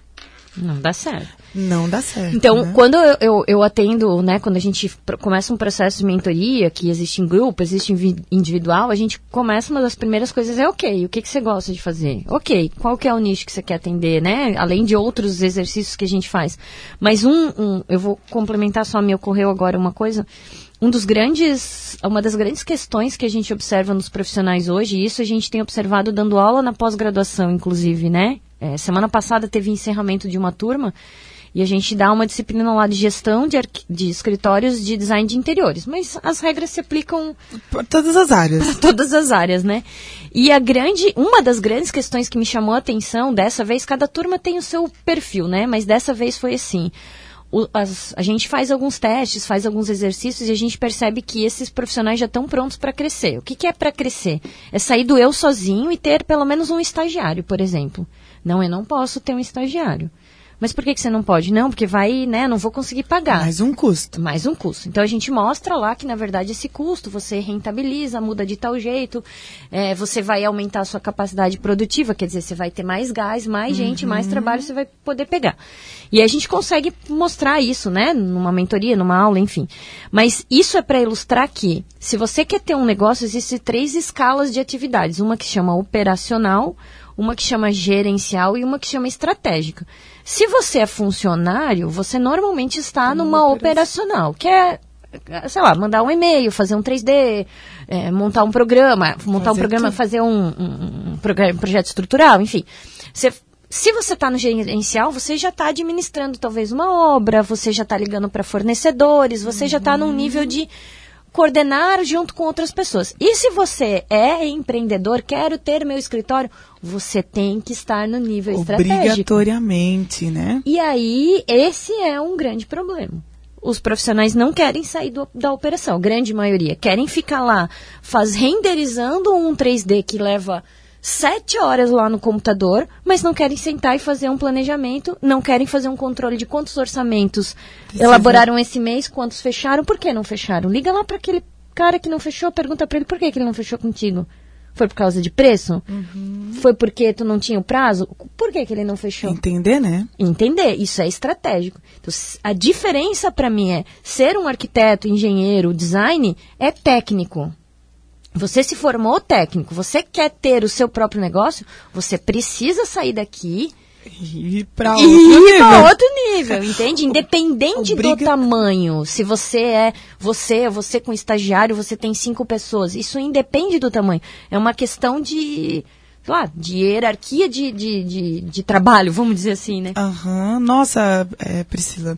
Não dá certo. Não dá certo. Então, né? quando eu, eu, eu atendo, né, quando a gente começa um processo de mentoria, que existe em grupo, existe em vi- individual, a gente começa, uma das primeiras coisas é, ok, o que, que você gosta de fazer? Ok, qual que é o nicho que você quer atender, né? Além de outros exercícios que a gente faz. Mas um, um eu vou complementar só, me ocorreu agora uma coisa. Um dos grandes, uma das grandes questões que a gente observa nos profissionais hoje, e isso a gente tem observado dando aula na pós-graduação, inclusive, né? É, semana passada teve encerramento de uma turma e a gente dá uma disciplina lá de gestão de, de escritórios de design de interiores. Mas as regras se aplicam Por todas as áreas. todas as áreas, né? E a grande, uma das grandes questões que me chamou a atenção dessa vez, cada turma tem o seu perfil, né? Mas dessa vez foi assim. o- as- a gente faz alguns testes, faz alguns exercícios e a gente percebe que esses profissionais já estão prontos para crescer. O que, que é para crescer? É sair do eu sozinho e ter pelo menos um estagiário, por exemplo. Não, eu não posso ter um estagiário. Mas por que, que você não pode? Não, porque vai, né? Não vou conseguir pagar Mais um custo. mais um custo. Então a gente mostra lá que na verdade esse custo você rentabiliza, muda de tal jeito, é, você vai aumentar a sua capacidade produtiva, quer dizer, você vai ter mais gás, mais gente, mais trabalho você vai poder pegar. E a gente consegue mostrar isso, né, numa mentoria, numa aula, enfim. Mas isso é para ilustrar que se você quer ter um negócio, existem três escalas de atividades, uma que chama operacional, uma que chama gerencial e uma que chama estratégica. Se você é funcionário, você normalmente está numa operacional, que é sei lá, mandar um e-mail, fazer um 3D, é, montar um programa, montar Fazer um programa, tudo. fazer um, um- um programa- um projeto estrutural, enfim. Você- se você está no gerencial, você já está administrando talvez uma obra, você já está ligando para fornecedores, você já está num nível de coordenar junto com outras pessoas. E se você é empreendedor, quero ter meu escritório, você tem que estar no nível estratégico. Obrigatoriamente, né? E aí, esse é um grande problema. Os profissionais não querem sair do- da operação, grande maioria. Querem ficar lá faz, renderizando um 3D que leva sete horas lá no computador, mas não querem sentar e fazer um planejamento, não querem fazer um controle de quantos orçamentos elaboraram esse mês, quantos fecharam, por que não fecharam? Liga lá para aquele cara que não fechou, pergunta para ele por que, que ele não fechou contigo. Foi por causa de preço? Foi porque tu não tinha o prazo? Por que, que ele não fechou? Entender, né? Entender, isso é estratégico. Então, a diferença para mim é ser um arquiteto, engenheiro, design é técnico. Você se formou técnico, você quer ter o seu próprio negócio, você precisa sair daqui E outro ir para outro nível, entende? [laughs] Independente do tamanho. Se você é você, você com estagiário, você tem cinco pessoas. Isso independe do tamanho. É uma questão de, sei lá, de hierarquia de, de, de, de trabalho, vamos dizer assim, né? Aham, nossa, é, Priscila.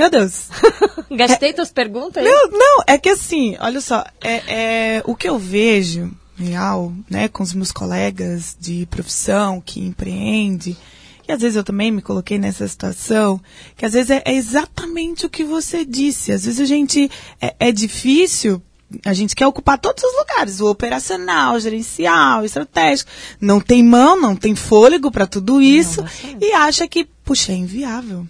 Meu Deus. [laughs] Gastei tuas perguntas? Não, não, é que assim, olha só, é, é, o que eu vejo real, né, com os meus colegas de profissão que empreende, e às vezes eu também me coloquei nessa situação, que às vezes é, é exatamente o que você disse. Às vezes a gente é, é difícil. A gente quer ocupar todos os lugares, o operacional, o gerencial, o estratégico. Não tem mão, não tem fôlego para tudo isso e acha que, puxa, é inviável.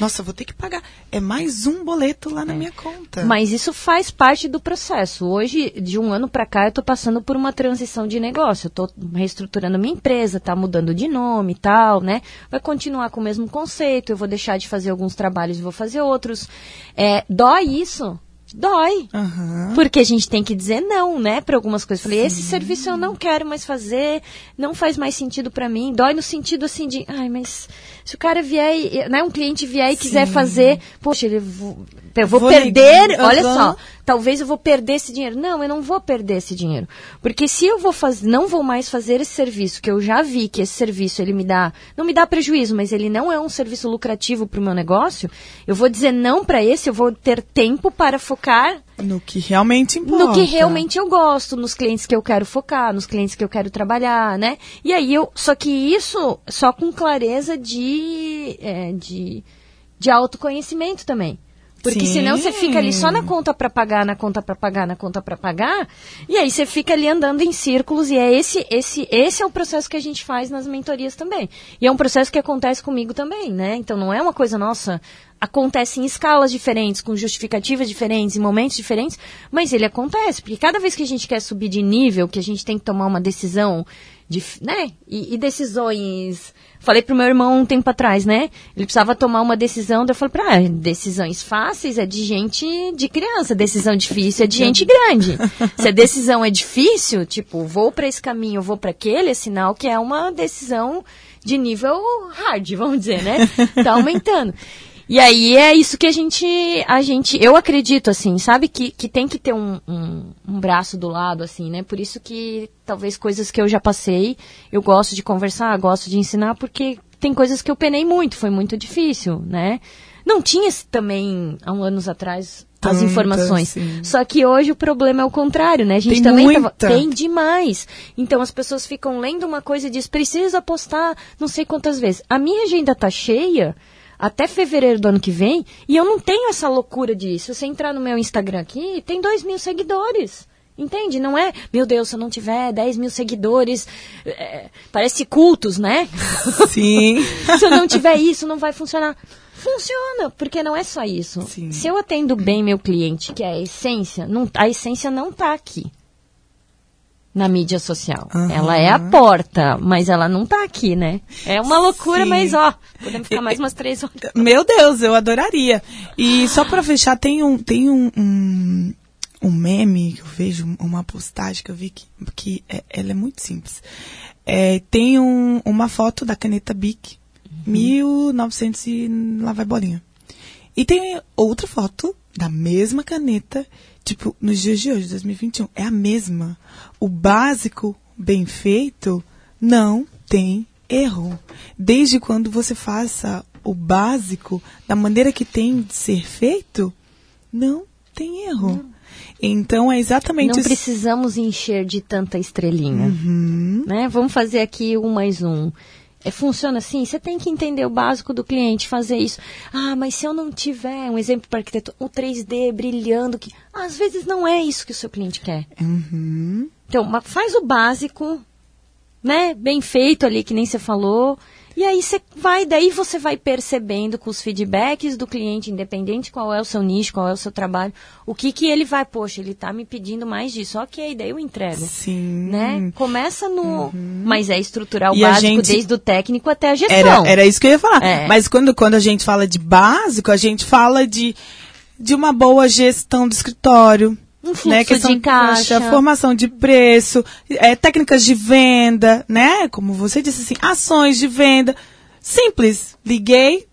Nossa, vou ter que pagar. É mais um boleto lá na minha conta. Mas isso faz parte do processo. Hoje, de um ano para cá, eu estou passando por uma transição de negócio. Eu estou reestruturando minha empresa, está mudando de nome e tal, né? Vai continuar com o mesmo conceito. Eu vou deixar de fazer alguns trabalhos e vou fazer outros. É, dói isso? Dói. Aham. Porque a gente tem que dizer não, né, para algumas coisas. Falei, esse serviço eu não quero mais fazer, não faz mais sentido para mim. Dói no sentido assim de, ai, mas se o cara vier, e, né, um cliente vier e quiser fazer, poxa, ele vou- eu vou, Vou perder, olha só, talvez eu vou perder esse dinheiro. Não, eu não vou perder esse dinheiro. Porque se eu vou fazer, não vou mais fazer esse serviço, que eu já vi que esse serviço ele me dá, não me dá prejuízo, mas ele não é um serviço lucrativo para o meu negócio, eu vou dizer não para esse, eu vou ter tempo para focar No que realmente importa. no que realmente eu gosto, nos clientes que eu quero focar, nos clientes que eu quero trabalhar, né? E aí eu. Só que isso só com clareza de. é, de, de autoconhecimento também. Porque Sim. senão você fica ali só na conta para pagar, na conta para pagar, na conta para pagar, e aí você fica ali andando em círculos e é esse esse esse é o processo que a gente faz nas mentorias também. E é um processo que acontece comigo também, né? Então não é uma coisa nossa, acontece em escalas diferentes, com justificativas diferentes, em momentos diferentes, mas ele acontece, porque cada vez que a gente quer subir de nível, que a gente tem que tomar uma decisão de, né? E, e decisões. Falei pro meu irmão um tempo atrás, né? Ele precisava tomar uma decisão, daí eu falei pra ah, decisões fáceis é de gente de criança, decisão difícil é de gente grande. Se a decisão é difícil, tipo, vou para esse caminho, vou para aquele, é sinal que é uma decisão de nível hard, vamos dizer, né? Tá aumentando. E aí é isso que a gente, a gente, eu acredito assim, sabe que, que tem que ter um, um, um braço do lado assim, né? Por isso que talvez coisas que eu já passei, eu gosto de conversar, gosto de ensinar, porque tem coisas que eu penei muito, foi muito difícil, né? Não tinha também há um anos atrás as Tanta, informações. sim. Só que hoje o problema é o contrário, né? A gente Tem também muita. tava- tem demais. Então as pessoas ficam lendo uma coisa e diz precisa postar não sei quantas vezes. A minha agenda tá cheia até fevereiro do ano que vem e eu não tenho essa loucura disso. Se você entrar no meu Instagram aqui, tem dois mil seguidores. Entende? Não é, meu Deus, se eu não tiver 10 mil seguidores, é, parece cultos, né? Sim. [laughs] se eu não tiver isso, não vai funcionar. Funciona, porque não é só isso. Sim. Se eu atendo bem meu cliente, que é a essência, não, a essência não está aqui na mídia social. Aham. Ela é a porta, mas ela não está aqui, né? É uma loucura, Sim. mas ó, podemos ficar mais umas três horas. [laughs] Meu Deus, eu adoraria. E só pra fechar, tem um, tem um, um, um meme que eu vejo, uma postagem que eu vi que, que é- ela é muito simples. É, tem um, uma foto da caneta Bic, 1900 e lá vai bolinha. E tem outra foto da mesma caneta, tipo, nos dias de hoje, 2021, é a mesma. O básico bem feito não tem erro. Desde quando você faça o básico da maneira que tem de ser feito, não tem erro. Não. Então é exatamente Não precisamos encher de tanta estrelinha. Uhum. Né? Vamos fazer aqui um mais um. É, funciona assim? Você tem que entender o básico do cliente, fazer isso. Ah, mas se eu não tiver um exemplo para arquiteto, o 3D brilhando, que às vezes não é isso que o seu cliente quer. Uhum. Então, faz o básico, né? Bem feito ali, que nem você falou. E aí você vai, daí você vai percebendo com os feedbacks do cliente, independente qual é o seu nicho, qual é o seu trabalho, o que que ele vai, poxa, ele está me pedindo mais disso, ok, daí eu entrego. Sim. Né? Começa no. Uhum. Mas é estrutural e básico, gente... desde o técnico até a gestão. Era, era isso que eu ia falar. É. Mas quando, quando a gente fala de básico, a gente fala de, de uma boa gestão do escritório um fluxo né, questão de caixa. caixa. formação de preço, é, técnicas de venda, né? Como você disse assim, ações de venda. Simples. Liguei,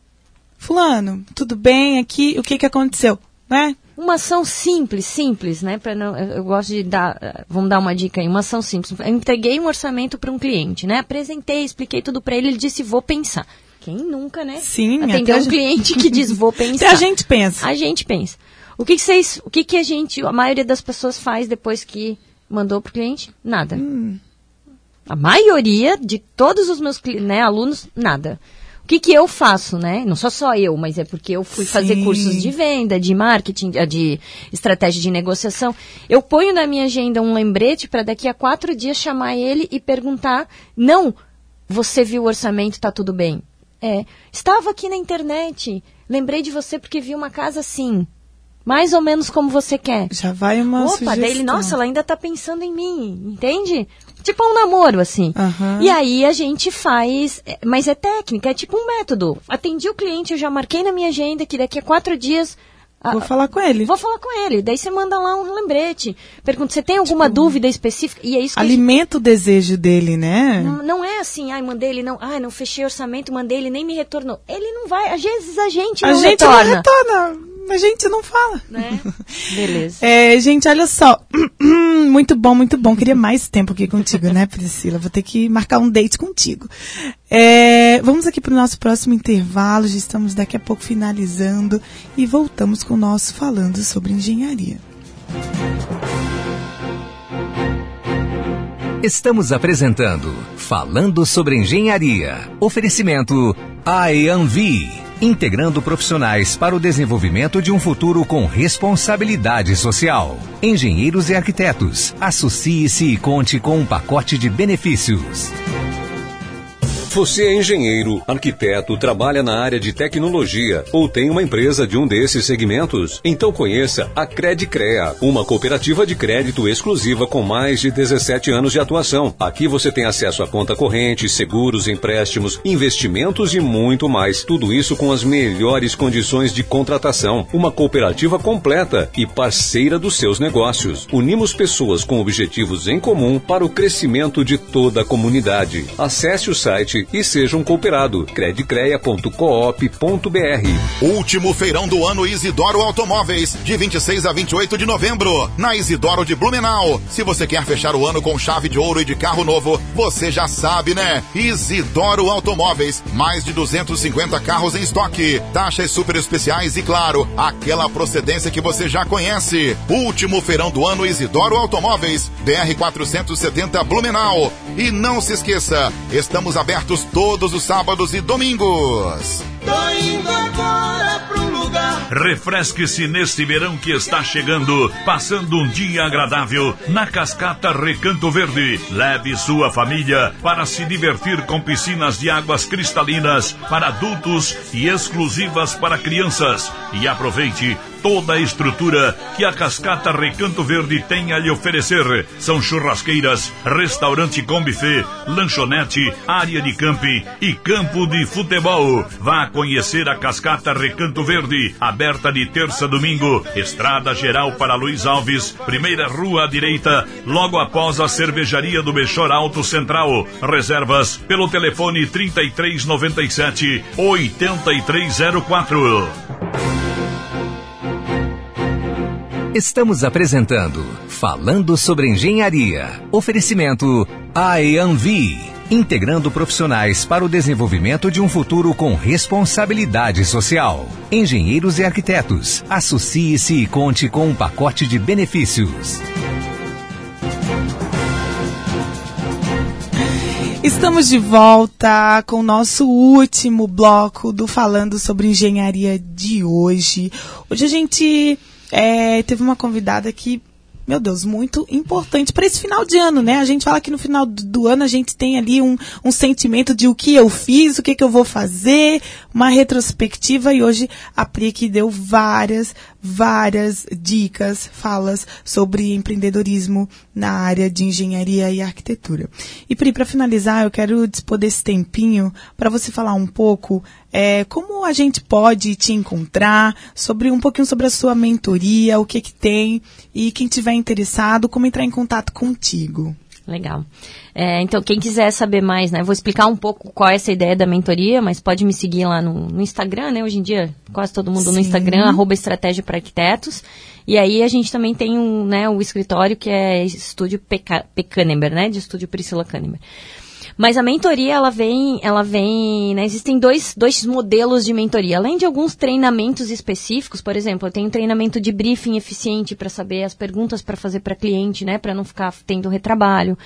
fulano, tudo bem aqui, o que que aconteceu, né? Uma ação simples, simples, né? Para não, eu gosto de dar, vamos dar uma dica aí, uma ação simples. Eu entreguei um orçamento para um cliente, né? Apresentei, expliquei tudo para ele, ele disse vou pensar. Quem nunca, né? Sim. Atender um gente... cliente que diz vou [laughs] pensar. a gente pensa. A gente pensa. O que, que vocês, o que, que a gente, a maioria das pessoas faz depois que mandou para o cliente? Nada. Hum. A maioria de todos os meus né, alunos, nada. O que, que eu faço, né? Não sou só eu, mas é porque eu fui Sim. fazer cursos de venda, de marketing, de estratégia de negociação. Eu ponho na minha agenda um lembrete para daqui a quatro dias chamar ele e perguntar: não, você viu o orçamento, está tudo bem. É, estava aqui na internet, lembrei de você porque vi uma casa assim mais ou menos como você quer. Já vai uma Opa, sugestão. daí ele, nossa, ela ainda tá pensando em mim, entende? Tipo um namoro, assim. Uhum. E aí a gente faz, é, mas é técnica, é tipo um método. Atendi o cliente, eu já marquei na minha agenda que daqui a quatro dias Vou falar com ele. Vou falar com ele. Daí você manda lá um lembrete. Pergunta, você tem alguma tipo, dúvida específica? E é isso que Alimenta gente... o desejo dele, né? Não, não, é assim, ai, mandei ele não. Ai, não fechei orçamento, mandei ele nem me retornou. Ele não vai. Às vezes a gente a não gente retorna. não retorna a gente não fala. Né? Beleza. É, gente, olha só. [clears throat] muito bom, muito bom. Queria mais tempo aqui contigo, né, Priscila? Vou ter que marcar um date contigo. É, vamos aqui para o nosso próximo intervalo. Já estamos daqui a pouco finalizando e voltamos com o nosso Falando sobre Engenharia. Estamos apresentando Falando sobre Engenharia. Oferecimento IAMV integrando profissionais para o desenvolvimento de um futuro com responsabilidade social. Engenheiros e arquitetos, associe-se e conte com um pacote de benefícios. Você é engenheiro, arquiteto, trabalha na área de tecnologia ou tem uma empresa de um desses segmentos? Então conheça a Credicrea, uma cooperativa de crédito exclusiva com mais de 17 anos de atuação. Aqui você tem acesso a conta corrente, seguros, empréstimos, investimentos e muito mais. Tudo isso com as melhores condições de contratação. Uma cooperativa completa e parceira dos seus negócios. Unimos pessoas com objetivos em comum para o crescimento de toda a comunidade. Acesse o site e seja um cooperado. credicreia.coop.br Último feirão do ano Isidoro Automóveis, de 26 a 28 de novembro, na Isidoro de Blumenau. Se você quer fechar o ano com chave de ouro e de carro novo, você já sabe, né? Isidoro Automóveis, mais de 250 carros em estoque, taxas super especiais e, claro, aquela procedência que você já conhece. Último feirão do ano Isidoro Automóveis, BR 470 Blumenau. E não se esqueça, estamos abertos todos os sábados e domingos. Tô indo agora pro lugar. Refresque-se neste verão que está chegando, passando um dia agradável na Cascata Recanto Verde. Leve sua família para se divertir com piscinas de águas cristalinas para adultos e exclusivas para crianças. E aproveite toda a estrutura que a Cascata Recanto Verde tem a lhe oferecer. São churrasqueiras, restaurante com buffet, lanchonete, área de camping e campo de futebol. Vá conhecer a Cascata Recanto Verde, aberta de terça a domingo, Estrada Geral para Luiz Alves, primeira rua à direita, logo após a cervejaria do Bechor Alto Central. Reservas pelo telefone 3397 8304. Estamos apresentando Falando sobre Engenharia. Oferecimento IAMV. Integrando profissionais para o desenvolvimento de um futuro com responsabilidade social. Engenheiros e arquitetos, associe-se e conte com um pacote de benefícios. Estamos de volta com o nosso último bloco do Falando sobre Engenharia de hoje. Hoje a gente é, teve uma convidada que, meu Deus, muito importante para esse final de ano, né? A gente fala que no final do, ano a gente tem ali um, um, sentimento de o que eu fiz, o que, que eu vou fazer, uma retrospectiva e hoje a Pri que deu várias, várias dicas, falas sobre empreendedorismo na área de engenharia e arquitetura. E Pri, para finalizar, eu quero dispor desse tempinho para você falar um pouco é, como a gente pode te encontrar, sobre um pouquinho sobre a sua mentoria, o que que tem e quem tiver interessado, como entrar em contato contigo. Legal. É, então, quem quiser saber mais, né? Vou explicar um pouco qual é essa ideia da mentoria, mas pode me seguir lá no, no Instagram, né? Hoje em dia, quase todo mundo Sim. no Instagram, arroba Estratégia para Arquitetos. E aí a gente também tem um, né, o escritório que é Estúdio P. né? De Estúdio Priscila Kahnemer. Mas a mentoria, ela vem, ela vem, né, existem dois, dois modelos de mentoria. Além de alguns treinamentos específicos, por exemplo, eu tenho um treinamento de briefing eficiente para saber as perguntas para fazer para cliente, né, para não ficar tendo retrabalho.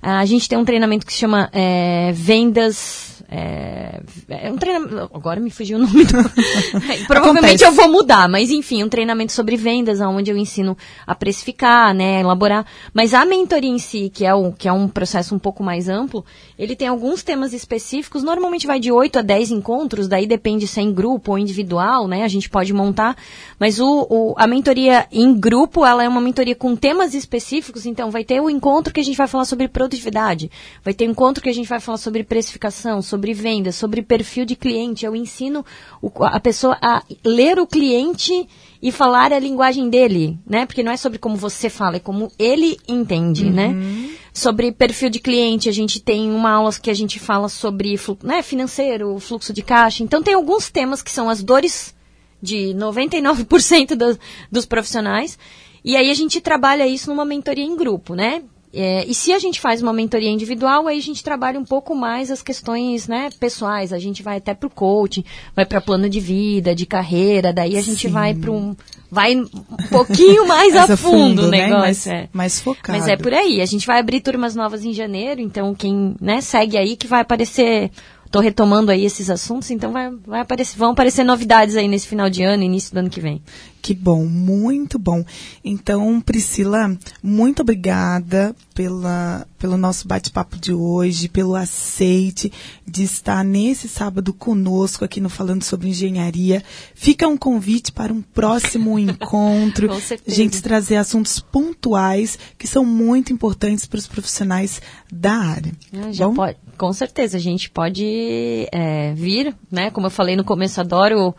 a gente tem um treinamento que se chama é, vendas é, é, um treinamento. Agora me fugiu o nome do. [laughs] Provavelmente Acontece. eu vou mudar, mas enfim, um treinamento sobre vendas, onde eu ensino a precificar, né, a elaborar. Mas a mentoria em si, que é, o, que é um processo um pouco mais amplo, ele tem alguns temas específicos, normalmente vai de 8 a 10 encontros, daí depende se é em grupo ou individual, né? A gente pode montar. Mas o, o, a mentoria em grupo, ela é uma mentoria com temas específicos, então vai ter o encontro que a gente vai falar sobre produtividade, vai ter o encontro que a gente vai falar sobre precificação, sobre sobre vendas, sobre perfil de cliente. Eu ensino o, a pessoa a ler o cliente e falar a linguagem dele, né? Porque não é sobre como você fala, é como ele entende, né? uhum. né? Sobre perfil de cliente, a gente tem uma aula que a gente fala sobre né, financeiro, fluxo de caixa. Então tem alguns temas que são as dores de 99% dos, dos profissionais. E aí a gente trabalha isso numa mentoria em grupo, né? É, e se a gente faz uma mentoria individual, aí a gente trabalha um pouco mais as questões né, pessoais. A gente vai até para o coaching, vai para plano de vida, de carreira, daí a gente Sim. vai para um. Vai um pouquinho mais [laughs] a fundo, fundo o né? negócio. Mais, é. mais focado. Mas é por aí. A gente vai abrir turmas novas em janeiro, então quem né, segue aí que vai aparecer Estou retomando aí esses assuntos, então vai, vai aparecer, vão aparecer novidades aí nesse final de ano, início do ano que vem. Que bom, muito bom. Então, Priscila, muito obrigada pela, pelo nosso bate-papo de hoje, pelo aceite de estar nesse sábado conosco aqui no Falando sobre Engenharia. Fica um convite para um próximo [laughs] encontro. Com certeza. A gente trazer assuntos pontuais que são muito importantes para os profissionais da área. Ah, já bom? pode, com certeza, a gente pode é, vir, né? Como eu falei no começo, adoro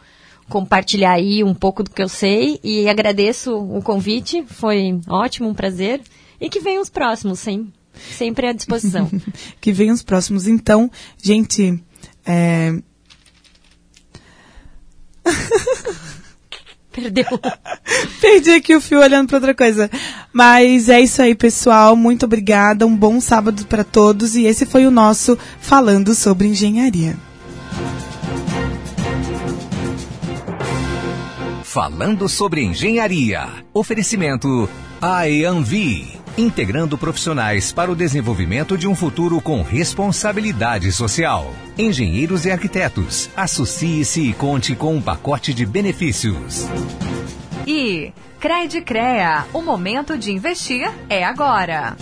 compartilhar aí um pouco do que eu sei e agradeço o convite, foi ótimo, um prazer. E que venham os próximos, sim, sempre à disposição. [laughs] que venham os próximos. Então, gente, é... [laughs] Perdeu. [laughs] Perdi aqui o fio olhando para outra coisa. Mas é isso aí, pessoal. Muito obrigada. Um bom sábado para todos. E esse foi o nosso Falando sobre Engenharia. Falando sobre Engenharia. Oferecimento IAMV integrando profissionais para o desenvolvimento de um futuro com responsabilidade social. Engenheiros e arquitetos, associe-se e conte com um pacote de benefícios. E Cred Crea, o momento de investir é agora.